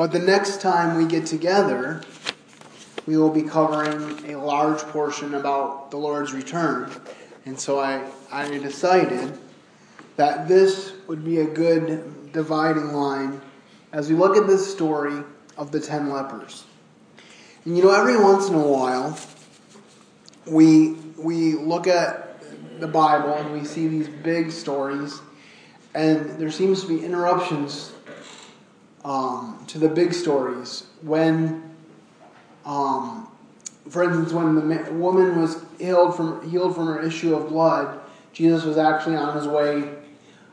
But the next time we get together, we will be covering a large portion about the Lord's return. And so I, I decided that this would be a good dividing line as we look at this story of the ten lepers. And you know, every once in a while, we, we look at the Bible and we see these big stories, and there seems to be interruptions um, to the big stories when um, for instance, when the woman was healed from healed from her issue of blood, Jesus was actually on his way,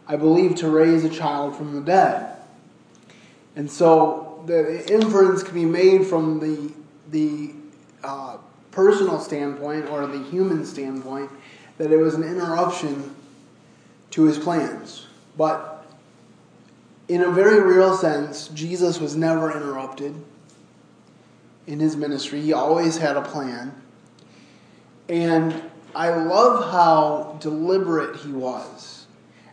I believe, to raise a child from the dead. And so the inference can be made from the the uh, personal standpoint or the human standpoint that it was an interruption to his plans. But in a very real sense, Jesus was never interrupted in his ministry. He always had a plan. And I love how deliberate he was.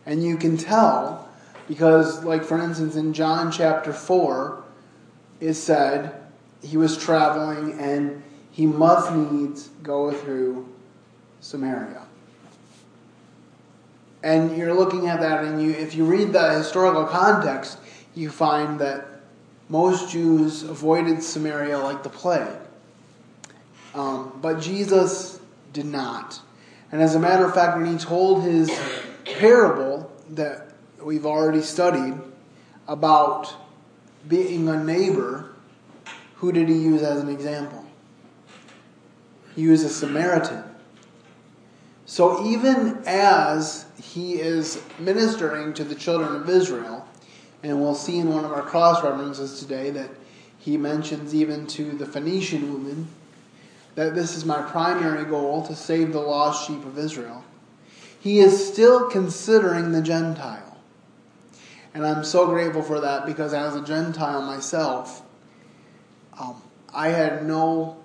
And you can tell because, like, for instance, in John chapter 4, it said he was traveling and he must needs go through Samaria. And you're looking at that, and you, if you read the historical context, you find that most Jews avoided Samaria like the plague. Um, but Jesus did not. And as a matter of fact, when he told his parable that we've already studied about being a neighbor, who did he use as an example? He used a Samaritan. So even as he is ministering to the children of Israel, and we'll see in one of our cross references today that he mentions even to the Phoenician woman that this is my primary goal to save the lost sheep of Israel. He is still considering the Gentile. And I'm so grateful for that because as a Gentile myself, um, I had no,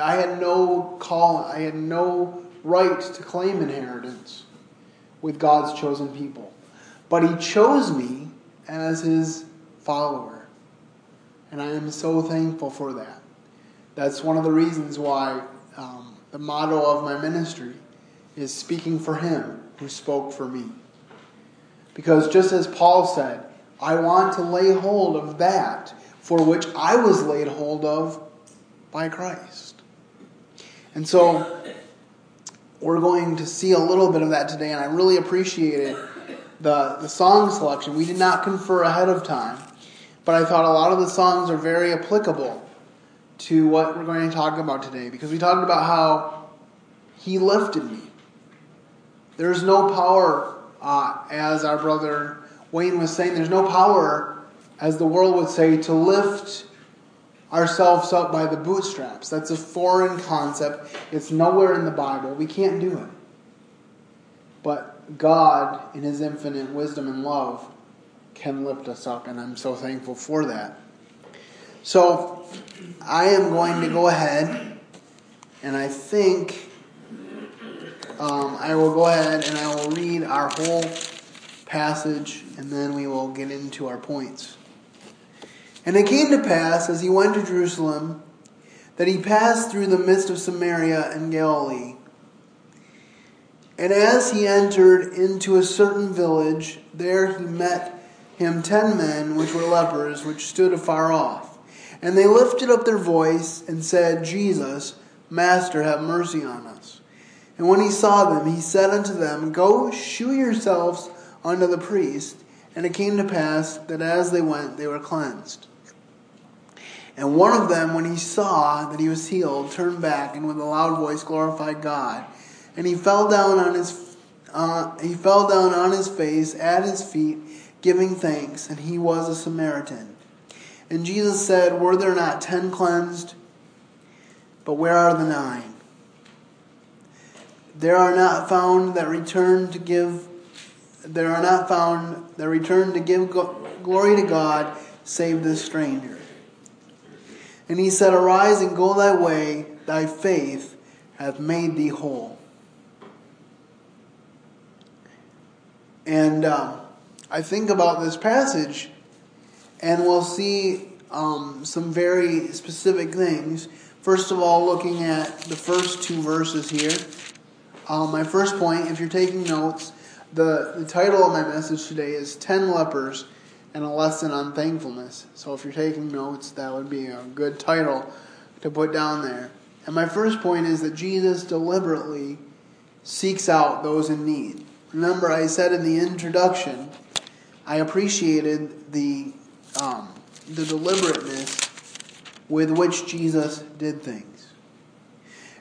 I had no call, I had no right to claim inheritance with God's chosen people. But he chose me as his follower. And I am so thankful for that. That's one of the reasons why um, the motto of my ministry is speaking for him who spoke for me. Because just as Paul said, I want to lay hold of that for which I was laid hold of by Christ. And so we're going to see a little bit of that today, and I really appreciate it the, the song selection. We did not confer ahead of time, but I thought a lot of the songs are very applicable to what we're going to talk about today because we talked about how He lifted me. There's no power, uh, as our brother Wayne was saying, there's no power, as the world would say, to lift ourselves up by the bootstraps. That's a foreign concept. It's nowhere in the Bible. We can't do it. But God, in His infinite wisdom and love, can lift us up, and I'm so thankful for that. So, I am going to go ahead, and I think um, I will go ahead and I will read our whole passage, and then we will get into our points. And it came to pass, as he went to Jerusalem, that he passed through the midst of Samaria and Galilee. And as he entered into a certain village, there he met him ten men which were lepers, which stood afar off. And they lifted up their voice and said, Jesus, Master, have mercy on us. And when he saw them, he said unto them, Go shew yourselves unto the priest. And it came to pass that as they went, they were cleansed. And one of them, when he saw that he was healed, turned back and with a loud voice glorified God and he fell down on his uh, he fell down on his face at his feet, giving thanks, and he was a Samaritan. And Jesus said, Were there not ten cleansed? But where are the nine? There are not found that return to give there are not found that return to give glory to God save this stranger. And he said, Arise and go thy way, thy faith hath made thee whole. And um, I think about this passage, and we'll see um, some very specific things. First of all, looking at the first two verses here. Um, my first point, if you're taking notes, the, the title of my message today is 10 Lepers and a Lesson on Thankfulness. So if you're taking notes, that would be a good title to put down there. And my first point is that Jesus deliberately seeks out those in need. Remember, I said in the introduction, I appreciated the, um, the deliberateness with which Jesus did things.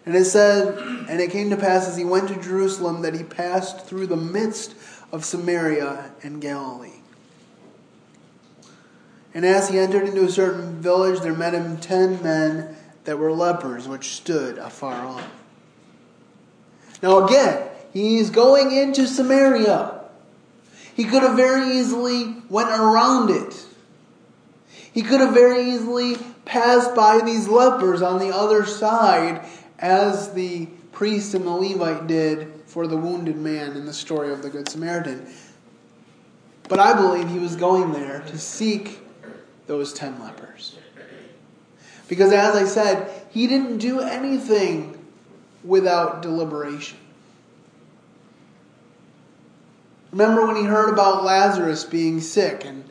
And it said, And it came to pass as he went to Jerusalem that he passed through the midst of Samaria and Galilee. And as he entered into a certain village, there met him ten men that were lepers, which stood afar off. Now again, he's going into Samaria. He could have very easily went around it. He could have very easily passed by these lepers on the other side, as the priest and the Levite did for the wounded man in the story of the Good Samaritan. But I believe he was going there to seek those ten lepers. Because as I said, he didn't do anything without deliberation. Remember when he heard about Lazarus being sick and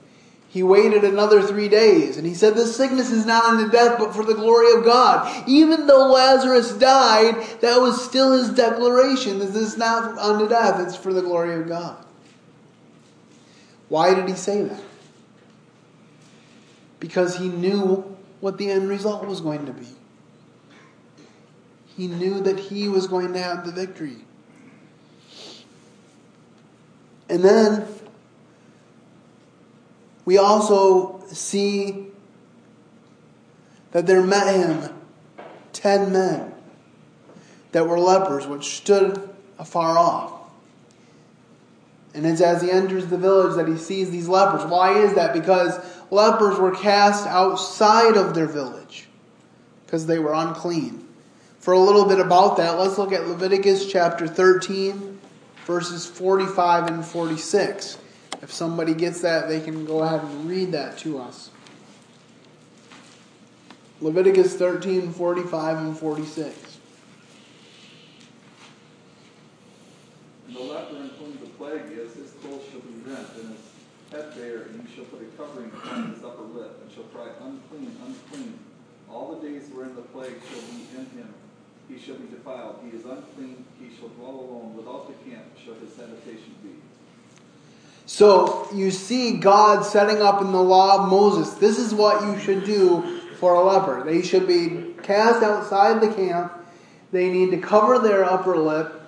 he waited another three days and he said, This sickness is not unto death, but for the glory of God. Even though Lazarus died, that was still his declaration. This is not unto death, it's for the glory of God. Why did he say that? Because he knew what the end result was going to be. He knew that he was going to have the victory. And then we also see that there met him ten men that were lepers, which stood afar off. And it's as he enters the village that he sees these lepers. Why is that? Because lepers were cast outside of their village because they were unclean. For a little bit about that, let's look at Leviticus chapter 13, verses 45 and 46. If somebody gets that, they can go ahead and read that to us. Leviticus 13, 45 and 46. And the leper in whom the plague is, his clothes shall be rent, and head bare, and he shall put a covering upon his upper lip, and shall cry, Unclean, unclean. All the days wherein the plague shall be in him, he shall be defiled. He is unclean, he shall dwell alone. Without the camp shall his sanitation be. So you see God setting up in the law of Moses, this is what you should do for a leper. They should be cast outside the camp. They need to cover their upper lip.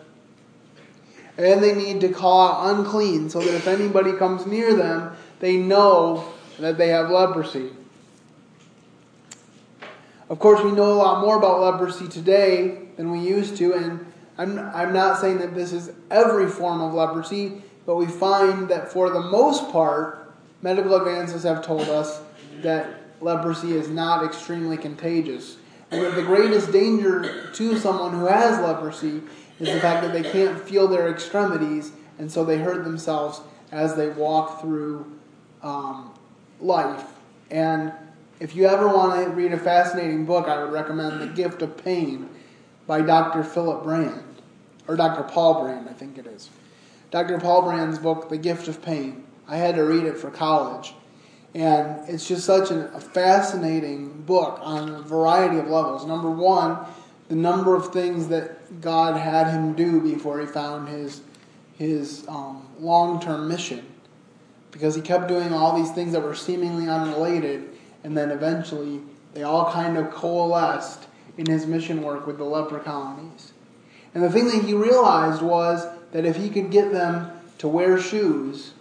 And they need to call out unclean so that if anybody comes near them, they know that they have leprosy. Of course, we know a lot more about leprosy today than we used to, and I'm, I'm not saying that this is every form of leprosy, but we find that for the most part, medical advances have told us that leprosy is not extremely contagious. And that the greatest danger to someone who has leprosy is the fact that they can't feel their extremities, and so they hurt themselves as they walk through um, life. And if you ever want to read a fascinating book, I would recommend The Gift of Pain by Dr. Philip Brand, or Dr. Paul Brand, I think it is. Dr. Paul Brand's book, The Gift of Pain. I had to read it for college. And it's just such a, fascinating book on a variety of levels. Number one, the number of things that God had him do before he found his, his um, long term mission. Because he kept doing all these things that were seemingly unrelated, and then eventually they all kind of coalesced in his mission work with the leper colonies. And the thing that he realized was that if he could get them to wear shoes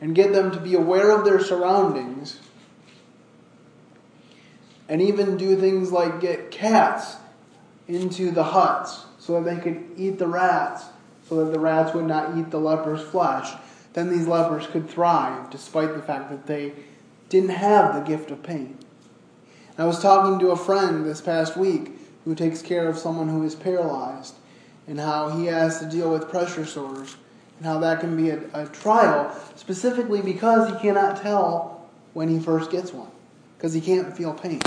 and get them to be aware of their surroundings, and even do things like get cats into the huts so that they could eat the rats, so that the rats would not eat the leper's flesh, then these lepers could thrive despite the fact that they didn't have the gift of pain. I was talking to a friend this past week who takes care of someone who is paralyzed and how he has to deal with pressure sores and how that can be a, a trial, specifically because he cannot tell when he first gets one because he can't feel pain.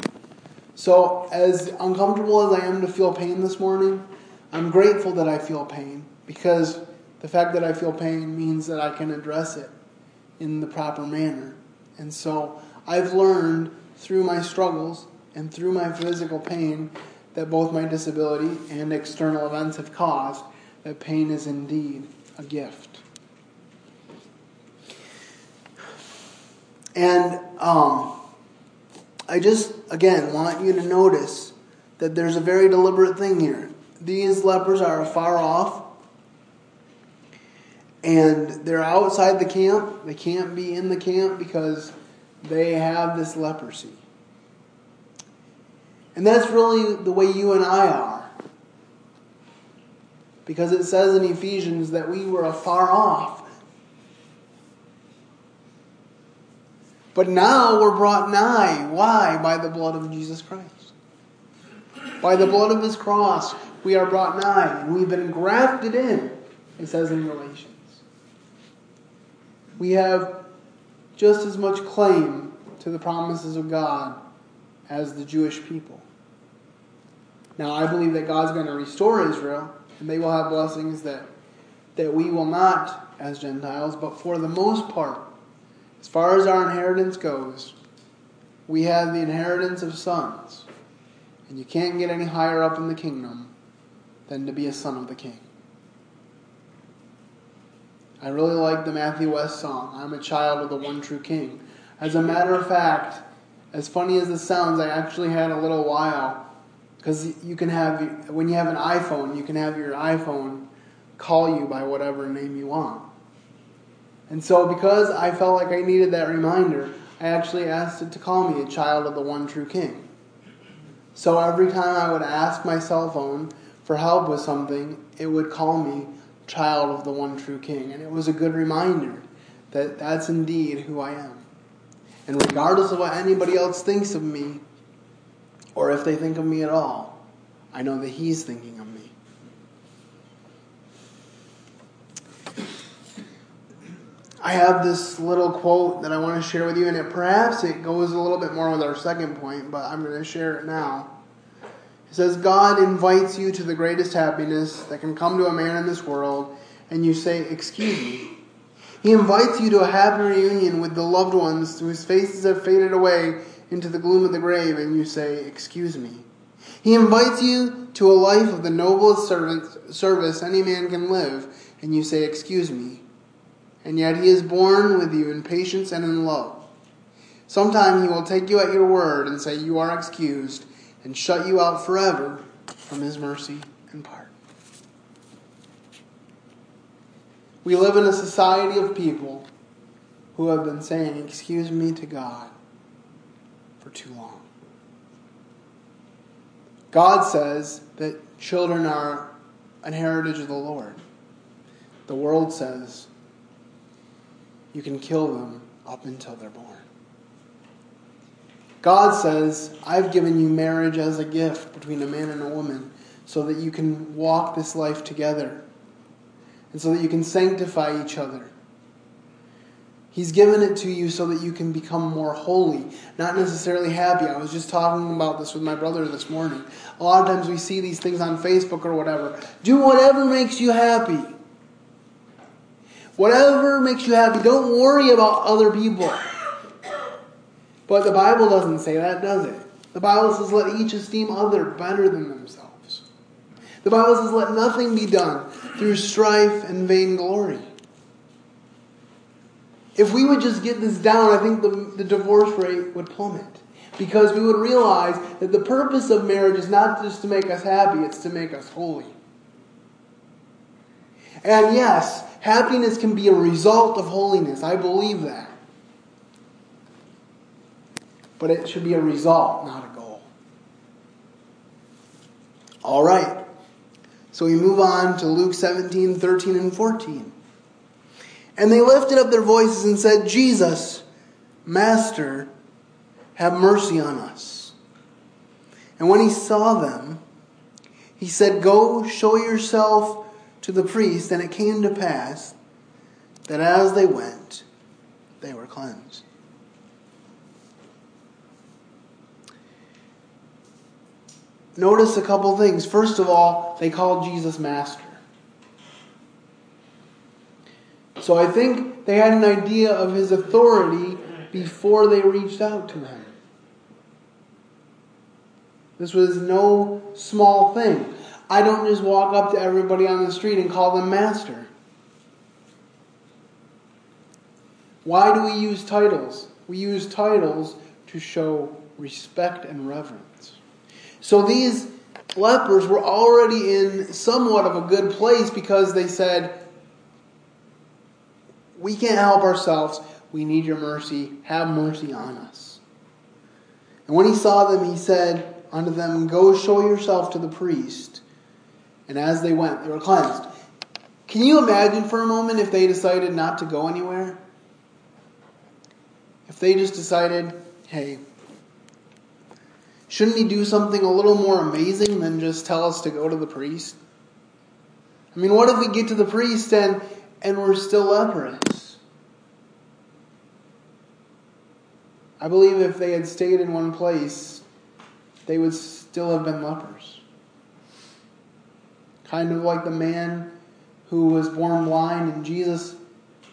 So, as uncomfortable as I am to feel pain this morning, I'm grateful that I feel pain because the fact that I feel pain means that I can address it in the proper manner. And so, I've learned through my struggles and through my physical pain that both my disability and external events have caused that pain is indeed a gift. And um, I just, again, want you to notice that there's a very deliberate thing here. These lepers are far off, and they're outside the camp. They can't be in the camp because they have this leprosy. And that's really the way you and I are. Because it says in Ephesians that we were afar off. But now we're brought nigh. Why? By the blood of Jesus Christ. By the blood of his cross, we are brought nigh, and we've been grafted in, it says in Galatians. We have just as much claim to the promises of God as the Jewish people. Now, I believe that God's going to restore Israel, and they will have blessings that, that we will not as Gentiles, but for the most part, as far as our inheritance goes, we have the inheritance of sons. And you can't get any higher up in the kingdom than to be a son of the king. I really like the Matthew West song, I'm a child of the one true king. As a matter of fact, as funny as this sounds, I actually had a little while because you can have, when you have an iPhone, you can have your iPhone call you by whatever name you want. And so, because I felt like I needed that reminder, I actually asked it to call me a child of the one true king. So, every time I would ask my cell phone for help with something, it would call me child of the one true king. And it was a good reminder that that's indeed who I am. And regardless of what anybody else thinks of me, or if they think of me at all, I know that He's thinking of me. I have this little quote that I want to share with you, and it perhaps it goes a little bit more with our second point, but I'm going to share it now. It says, God invites you to the greatest happiness that can come to a man in this world, and you say, Excuse me. He invites you to a happy reunion with the loved ones whose faces have faded away into the gloom of the grave, and you say, Excuse me. He invites you to a life of the noblest service any man can live, and you say, Excuse me. And yet he is borne with you in patience and in love. Sometime he will take you at your word and say, You are excused, and shut you out forever from his mercy and pardon. We live in a society of people who have been saying, Excuse me to God for too long. God says that children are an heritage of the Lord. The world says you can kill them up until they're born. God says, I've given you marriage as a gift between a man and a woman so that you can walk this life together and so that you can sanctify each other He's given it to you so that you can become more holy, not necessarily happy. I was just talking about this with my brother this morning. A lot of times we see these things on Facebook or whatever. Do whatever makes you happy. Whatever makes you happy. Don't worry about other people. But the Bible doesn't say that, does it? The Bible says, let each esteem other better than themselves. The Bible says, let nothing be done through strife and vainglory. If we would just get this down, I think the, the divorce rate would plummet. Because we would realize that the purpose of marriage is not just to make us happy, it's to make us holy. And yes, happiness can be a result of holiness. I believe that. But it should be a result, not a goal. All right. So we move on to Luke 17, 13, and 14. And they lifted up their voices and said, Jesus, Master, have mercy on us. And when he saw them, he said, Go show yourself to the priest, and it came to pass that as they went, they were cleansed. Notice a couple things. First of all, they called Jesus Master. So I think they had an idea of his authority before they reached out to him. This was no small thing. I don't just walk up to everybody on the street and call them master. Why do we use titles? We use titles to show respect and reverence. So these lepers were already in somewhat of a good place because they said, We can't help ourselves. We need your mercy. Have mercy on us. And when he saw them, he said unto them, Go show yourself to the priest. And as they went, they were cleansed. Can you imagine for a moment if they decided not to go anywhere? If they just decided, hey, shouldn't he do something a little more amazing than just tell us to go to the priest? I mean, what if we get to the priest and, and we're still leprous? I believe if they had stayed in one place, they would still have been lepers. Kind of like the man who was born blind, and Jesus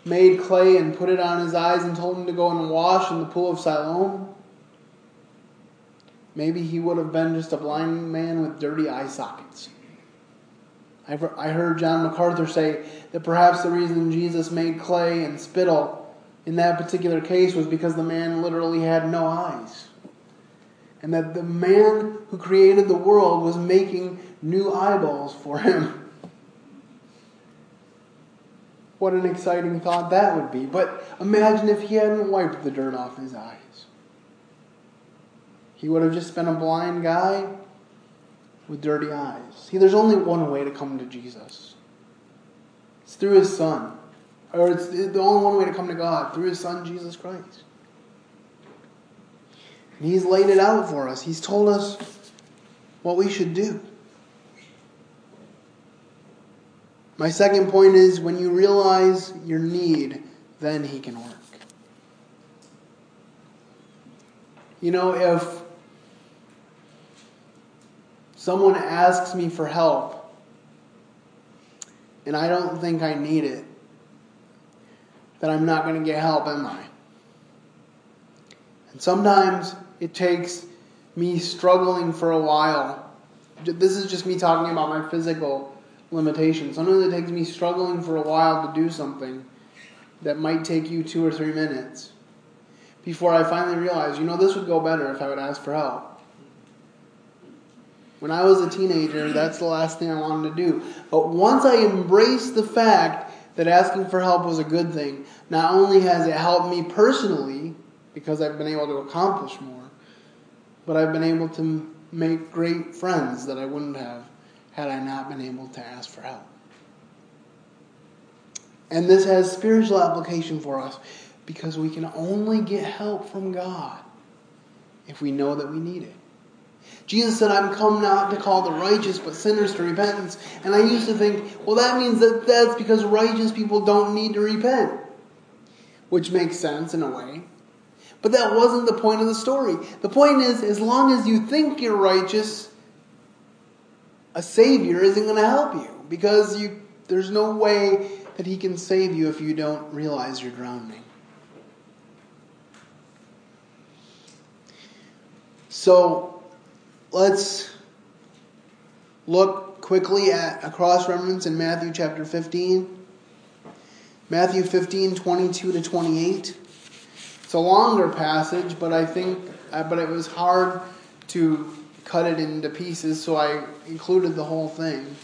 made clay and put it on his eyes and told him to go and wash in the pool of Siloam. Maybe he would have been just a blind man with dirty eye sockets. I heard John MacArthur say that perhaps the reason Jesus made clay and spittle in that particular case was because the man literally had no eyes. And that the man who created the world was making new eyeballs for him. What an exciting thought that would be. But imagine if he hadn't wiped the dirt off his eyes. He would have just been a blind guy with dirty eyes. See, there's only one way to come to Jesus it's through his Son. Or it's the only one way to come to God, through his Son, Jesus Christ. And he's laid it out for us, he's told us what we should do. My second point is when you realize your need, then he can work. You know, if someone asks me for help and I don't think I need it, then I'm not going to get help, am I? And sometimes it takes me struggling for a while. This is just me talking about my physical limitations. Sometimes it takes me struggling for a while to do something that might take you two or three minutes before I finally realize, you know, this would go better if I would ask for help. When I was a teenager, that's the last thing I wanted to do. But once I embraced the fact that asking for help was a good thing, not only has it helped me personally, because I've been able to accomplish more, but I've been able to make great friends that I wouldn't have had I not been able to ask for help. And this has spiritual application for us because we can only get help from God if we know that we need it. Jesus said, I'm come not to call the righteous, but sinners to repentance. And I used to think, well, that means that that's because righteous people don't need to repent. Which makes sense in a way. But that wasn't the point of the story. The point is, as long as you think you're righteous, a Savior isn't going to help you because you, there's no way that He can save you if you don't realize you're drowning. So let's look quickly at a cross reference in Matthew chapter 15. Matthew 15, 22 to 28. It's a longer passage, but I think, uh, but it was hard to cut it into pieces, so I included the whole thing,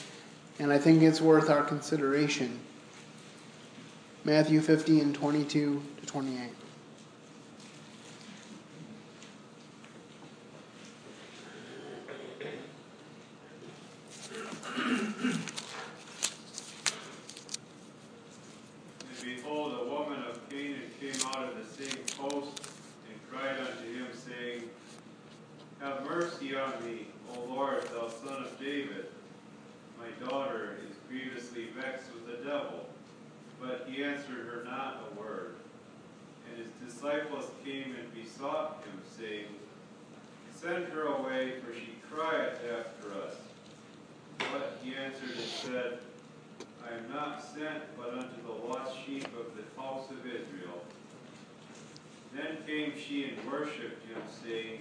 and I think it's worth our consideration. Matthew 15, 22 to 28. Have mercy on me, O Lord, thou son of David. My daughter is grievously vexed with the devil. But he answered her not a word. And his disciples came and besought him, saying, Send her away, for she crieth after us. But he answered and said, I am not sent but unto the lost sheep of the house of Israel. Then came she and worshipped him, saying,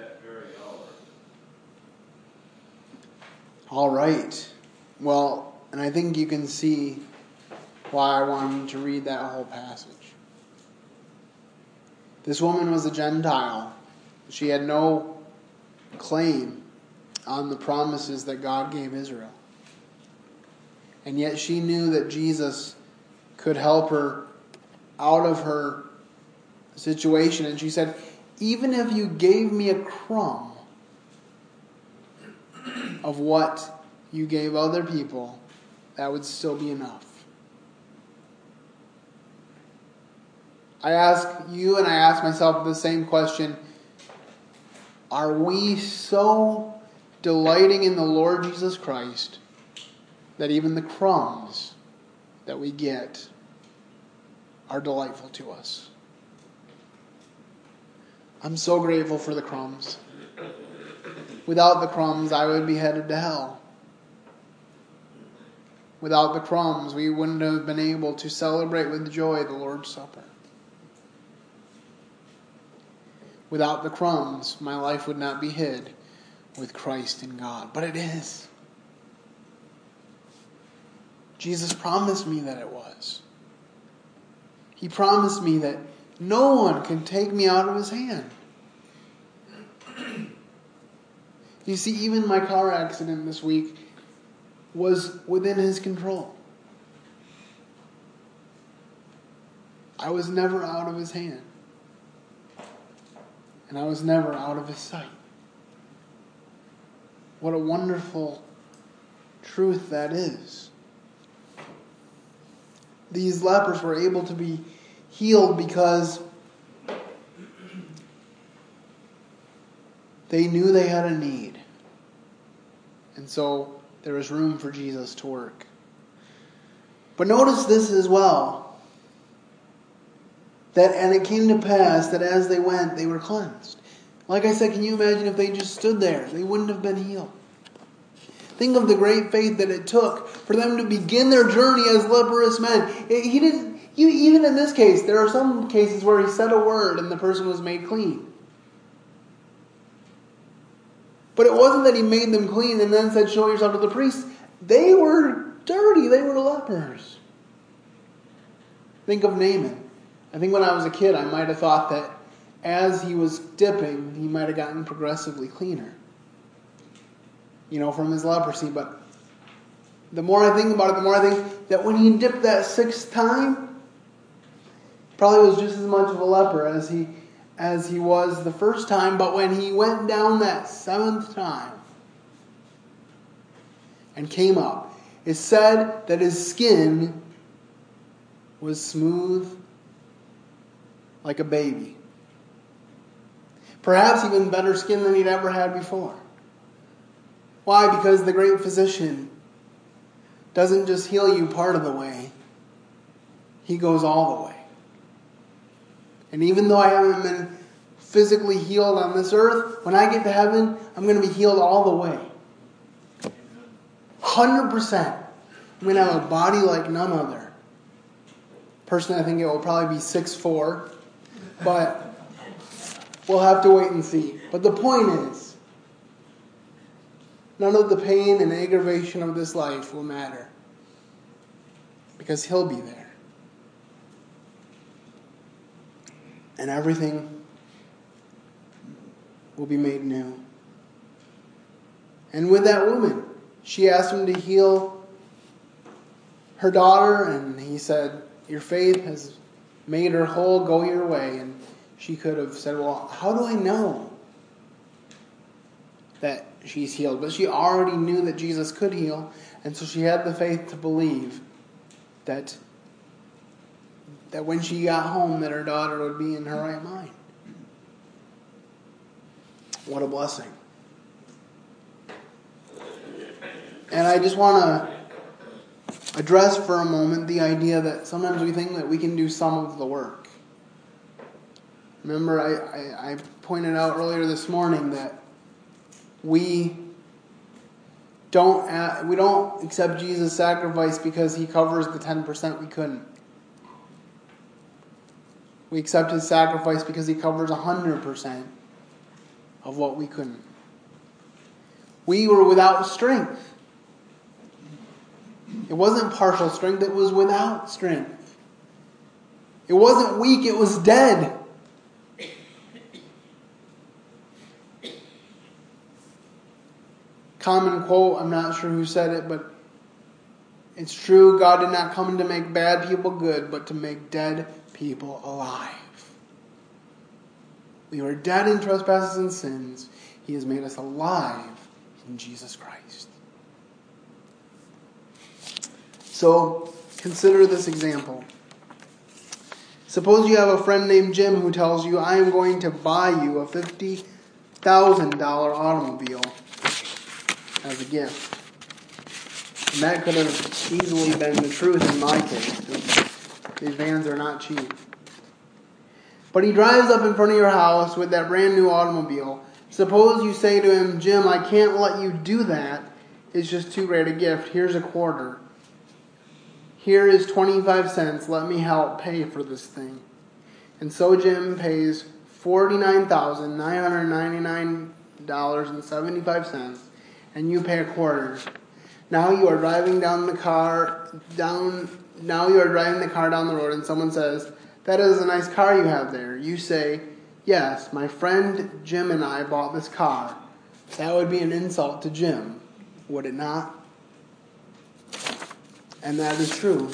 that very hour. All right. Well, and I think you can see why I wanted to read that whole passage. This woman was a Gentile. She had no claim on the promises that God gave Israel. And yet she knew that Jesus could help her out of her situation. And she said, Even if you gave me a crumb of what you gave other people, that would still be enough. I ask you and I ask myself the same question Are we so delighting in the Lord Jesus Christ that even the crumbs that we get are delightful to us? I'm so grateful for the crumbs. Without the crumbs, I would be headed to hell. Without the crumbs, we wouldn't have been able to celebrate with joy the Lord's Supper. Without the crumbs, my life would not be hid with Christ in God. But it is. Jesus promised me that it was. He promised me that no one can take me out of his hand. You see, even my car accident this week was within his control. I was never out of his hand. And I was never out of his sight. What a wonderful truth that is. These lepers were able to be healed because they knew they had a need. And so there was room for Jesus to work. But notice this as well. That and it came to pass that as they went, they were cleansed. Like I said, can you imagine if they just stood there? They wouldn't have been healed. Think of the great faith that it took for them to begin their journey as leprous men. He didn't. Even in this case, there are some cases where he said a word and the person was made clean. But it wasn't that he made them clean and then said, "Show yourself to the priest." They were dirty. They were lepers. Think of Naaman. I think when I was a kid, I might have thought that as he was dipping, he might have gotten progressively cleaner. You know, from his leprosy. But the more I think about it, the more I think that when he dipped that sixth time, probably was just as much of a leper as he as he was the first time, but when he went down that seventh time and came up, it said that his skin was smooth like a baby. Perhaps even better skin than he'd ever had before. Why? Because the great physician doesn't just heal you part of the way, he goes all the way. And even though I haven't been physically healed on this earth, when I get to heaven, I'm going to be healed all the way. 100%. I'm going to have a body like none other. Personally, I think it will probably be six four, but we'll have to wait and see. But the point is, none of the pain and aggravation of this life will matter because He'll be there. And everything will be made new. And with that woman, she asked him to heal her daughter, and he said, Your faith has made her whole, go your way. And she could have said, Well, how do I know that she's healed. But she already knew that Jesus could heal, and so she had the faith to believe that that when she got home that her daughter would be in her right mind. What a blessing. And I just want to address for a moment the idea that sometimes we think that we can do some of the work. Remember, I, I, I pointed out earlier this morning that we don't we don't accept Jesus' sacrifice because he covers the 10% we couldn't. We accept his sacrifice because he covers 100% of what we couldn't. We were without strength. It wasn't partial strength, it was without strength. It wasn't weak, it was dead. Common quote, I'm not sure who said it, but it's true God did not come to make bad people good, but to make dead people alive. We were dead in trespasses and sins. He has made us alive in Jesus Christ. So consider this example. Suppose you have a friend named Jim who tells you, I am going to buy you a $50,000 automobile as a gift. And that could have easily been the truth in my case. These vans are not cheap. But he drives up in front of your house with that brand new automobile. Suppose you say to him, Jim, I can't let you do that. It's just too great a gift. Here's a quarter. Here is 25 cents. Let me help pay for this thing. And so Jim pays $49,999.75 and you pay a quarter. Now you are driving down the car down now you are driving the car down the road and someone says, "That is a nice car you have there." You say, "Yes, my friend Jim and I bought this car." That would be an insult to Jim, would it not? And that is true.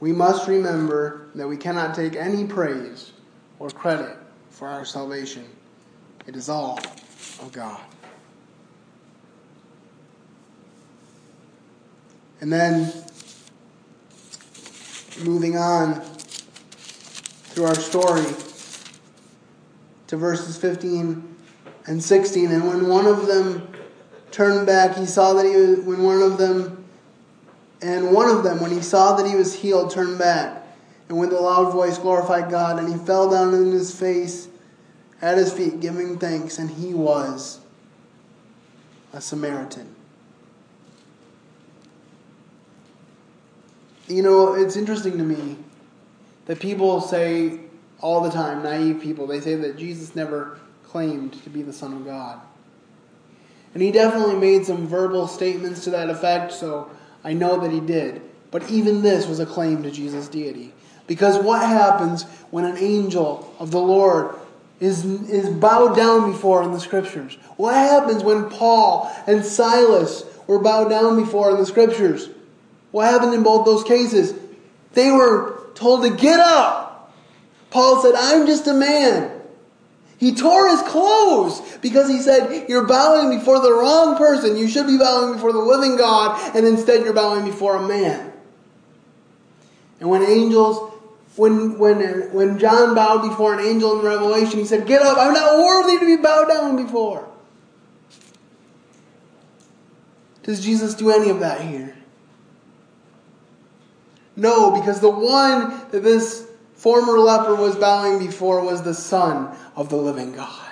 We must remember that we cannot take any praise or credit for our salvation. It is all of God. And then, moving on through our story to verses 15 and 16. And when one of them turned back, he saw that he was, when one of them, and one of them, when he saw that he was healed, turned back and with a loud voice glorified God. And he fell down on his face at his feet, giving thanks. And he was a Samaritan. You know, it's interesting to me that people say all the time, naive people, they say that Jesus never claimed to be the Son of God. And he definitely made some verbal statements to that effect, so I know that he did. But even this was a claim to Jesus' deity. Because what happens when an angel of the Lord is, is bowed down before in the scriptures? What happens when Paul and Silas were bowed down before in the scriptures? What happened in both those cases? They were told to get up. Paul said, I'm just a man. He tore his clothes because he said, You're bowing before the wrong person. You should be bowing before the living God, and instead you're bowing before a man. And when angels, when, when, when John bowed before an angel in Revelation, he said, Get up, I'm not worthy to be bowed down before. Does Jesus do any of that here? No, because the one that this former leper was bowing before was the Son of the living God.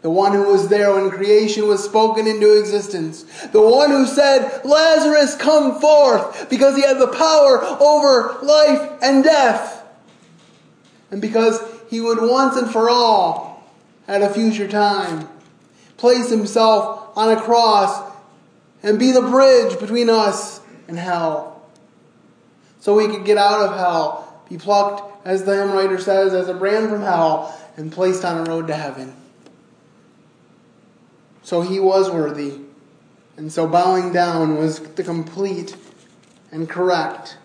The one who was there when creation was spoken into existence. The one who said, Lazarus, come forth, because he had the power over life and death. And because he would once and for all, at a future time, place himself on a cross and be the bridge between us and hell so we could get out of hell, be plucked, as the hymn writer says, as a brand from hell, and placed on a road to heaven. So he was worthy. And so bowing down was the complete and correct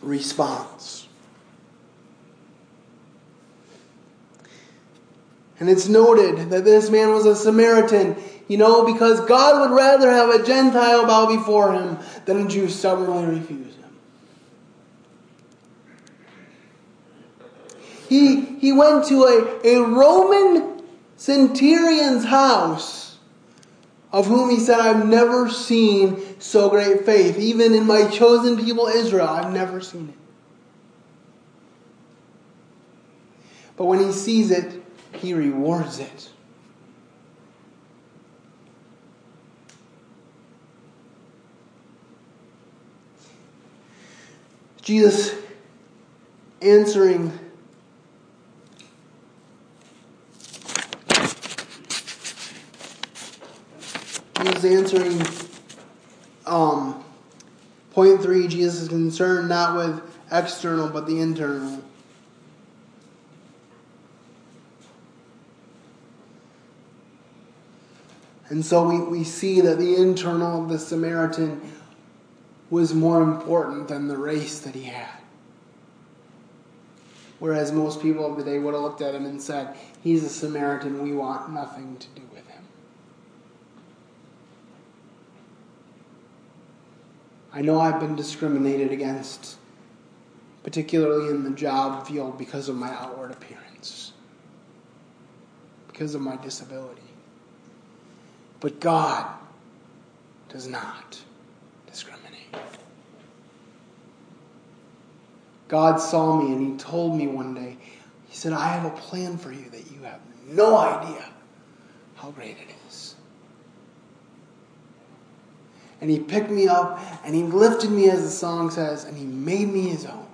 response. And it's noted that this man was a Samaritan, you know, because God would rather have a Gentile bow before him than a Jew stubbornly refuse him. He, he went to a, a Roman centurion's house, of whom he said, I've never seen so great faith. Even in my chosen people Israel, I've never seen it. But when he sees it, he rewards it. Jesus answering Jesus answering um, point three, Jesus is concerned not with external but the internal. And so we, we see that the internal of the Samaritan was more important than the race that he had. Whereas most people of the day would have looked at him and said, He's a Samaritan, we want nothing to do with him. I know I've been discriminated against, particularly in the job field, because of my outward appearance, because of my disability. But God does not discriminate. God saw me and He told me one day, He said, I have a plan for you that you have no idea how great it is. And He picked me up and He lifted me, as the song says, and He made me His own.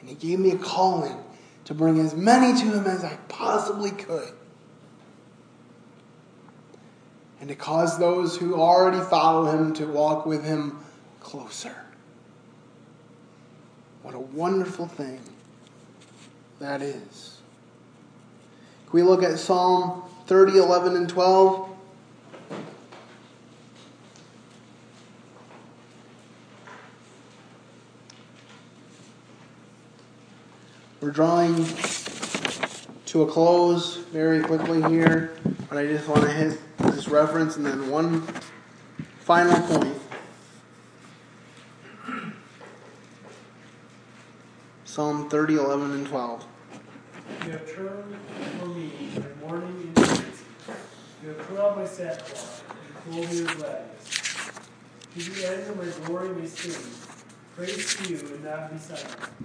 And He gave me a calling to bring as many to Him as I possibly could and to cause those who already follow him to walk with him closer. What a wonderful thing that is. We look at Psalm 30, 11, and 12? We're drawing to a close very quickly here, but I just want to hit this reference and then one final point. Psalm 30, 11, and 12. You have turned for me my mourning into dancing. You have put on my sackcloth and clothed me with gladness. To the end of my glory may sing. Praise to you and not be silent.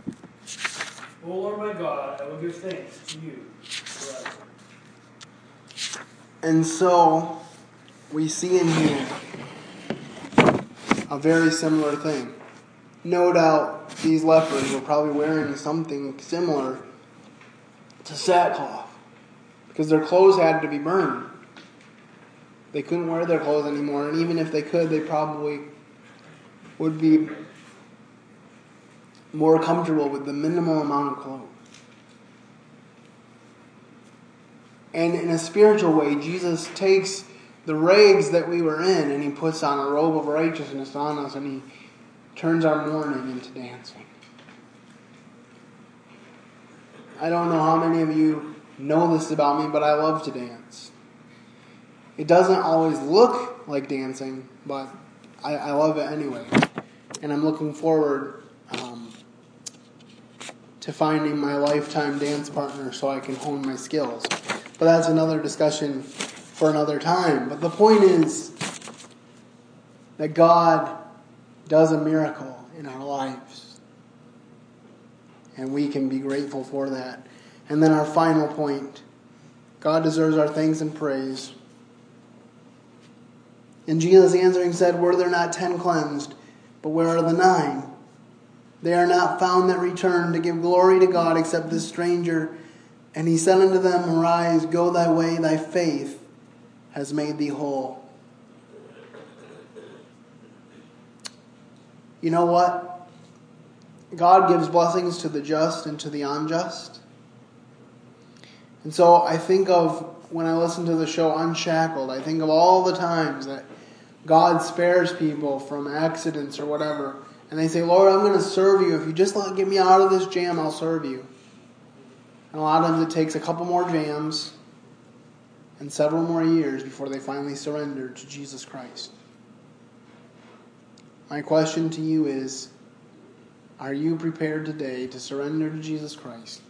O Lord my God, I will give thanks to you forever. And so we see in here a very similar thing. No doubt these lepers were probably wearing something similar to sackcloth because their clothes had to be burned. They couldn't wear their clothes anymore, and even if they could, they probably would be more comfortable with the minimal amount of clothes. And in a spiritual way, Jesus takes the rags that we were in and he puts on a robe of righteousness on us and he turns our mourning into dancing. I don't know how many of you know this about me, but I love to dance. It doesn't always look like dancing, but I, I love it anyway. And I'm looking forward um, to finding my lifetime dance partner so I can hone my skills. But that's another discussion for another time. But the point is that God does a miracle in our lives. And we can be grateful for that. And then our final point God deserves our thanks and praise. And Jesus answering said, Were there not ten cleansed? But where are the nine? They are not found that return to give glory to God except this stranger. And he said unto them, Arise, go thy way, thy faith has made thee whole. You know what? God gives blessings to the just and to the unjust. And so I think of when I listen to the show Unshackled, I think of all the times that God spares people from accidents or whatever. And they say, Lord, I'm going to serve you. If you just let get me out of this jam, I'll serve you. And a lot of times it takes a couple more jams and several more years before they finally surrender to Jesus Christ. My question to you is Are you prepared today to surrender to Jesus Christ?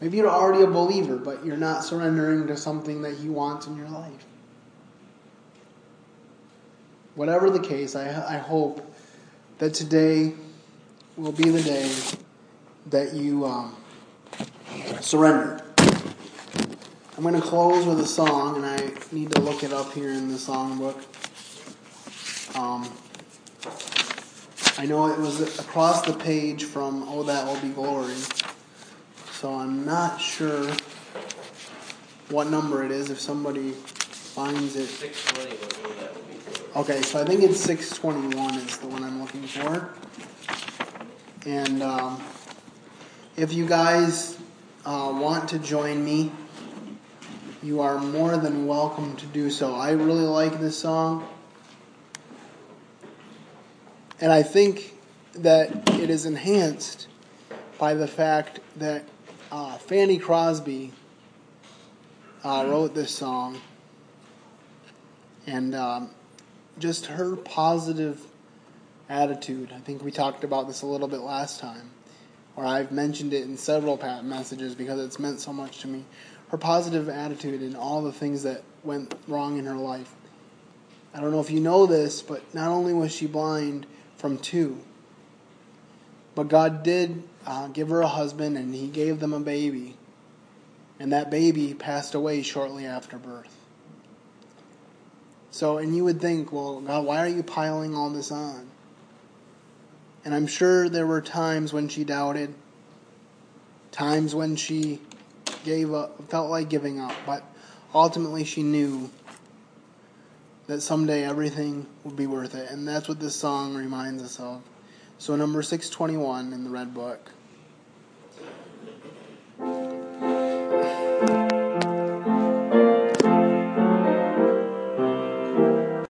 Maybe you're already a believer, but you're not surrendering to something that He wants in your life. Whatever the case, I, I hope that today will be the day that you um, surrender. I'm going to close with a song, and I need to look it up here in the songbook. Um, I know it was across the page from Oh That Will Be Glory, so I'm not sure what number it is. If somebody finds it. 620 was That Will Be Glory. Okay, so I think it's 621 is the one I'm looking for. And um, if you guys uh, want to join me, you are more than welcome to do so. I really like this song. And I think that it is enhanced by the fact that uh, Fanny Crosby uh, wrote this song. And um, just her positive attitude. I think we talked about this a little bit last time, or I've mentioned it in several messages because it's meant so much to me. Her positive attitude and all the things that went wrong in her life. I don't know if you know this, but not only was she blind from two, but God did uh, give her a husband and He gave them a baby. And that baby passed away shortly after birth. So, and you would think, well, God, why are you piling all this on? And I'm sure there were times when she doubted, times when she gave up, felt like giving up, but ultimately she knew that someday everything would be worth it. And that's what this song reminds us of. So, number 621 in the Red Book.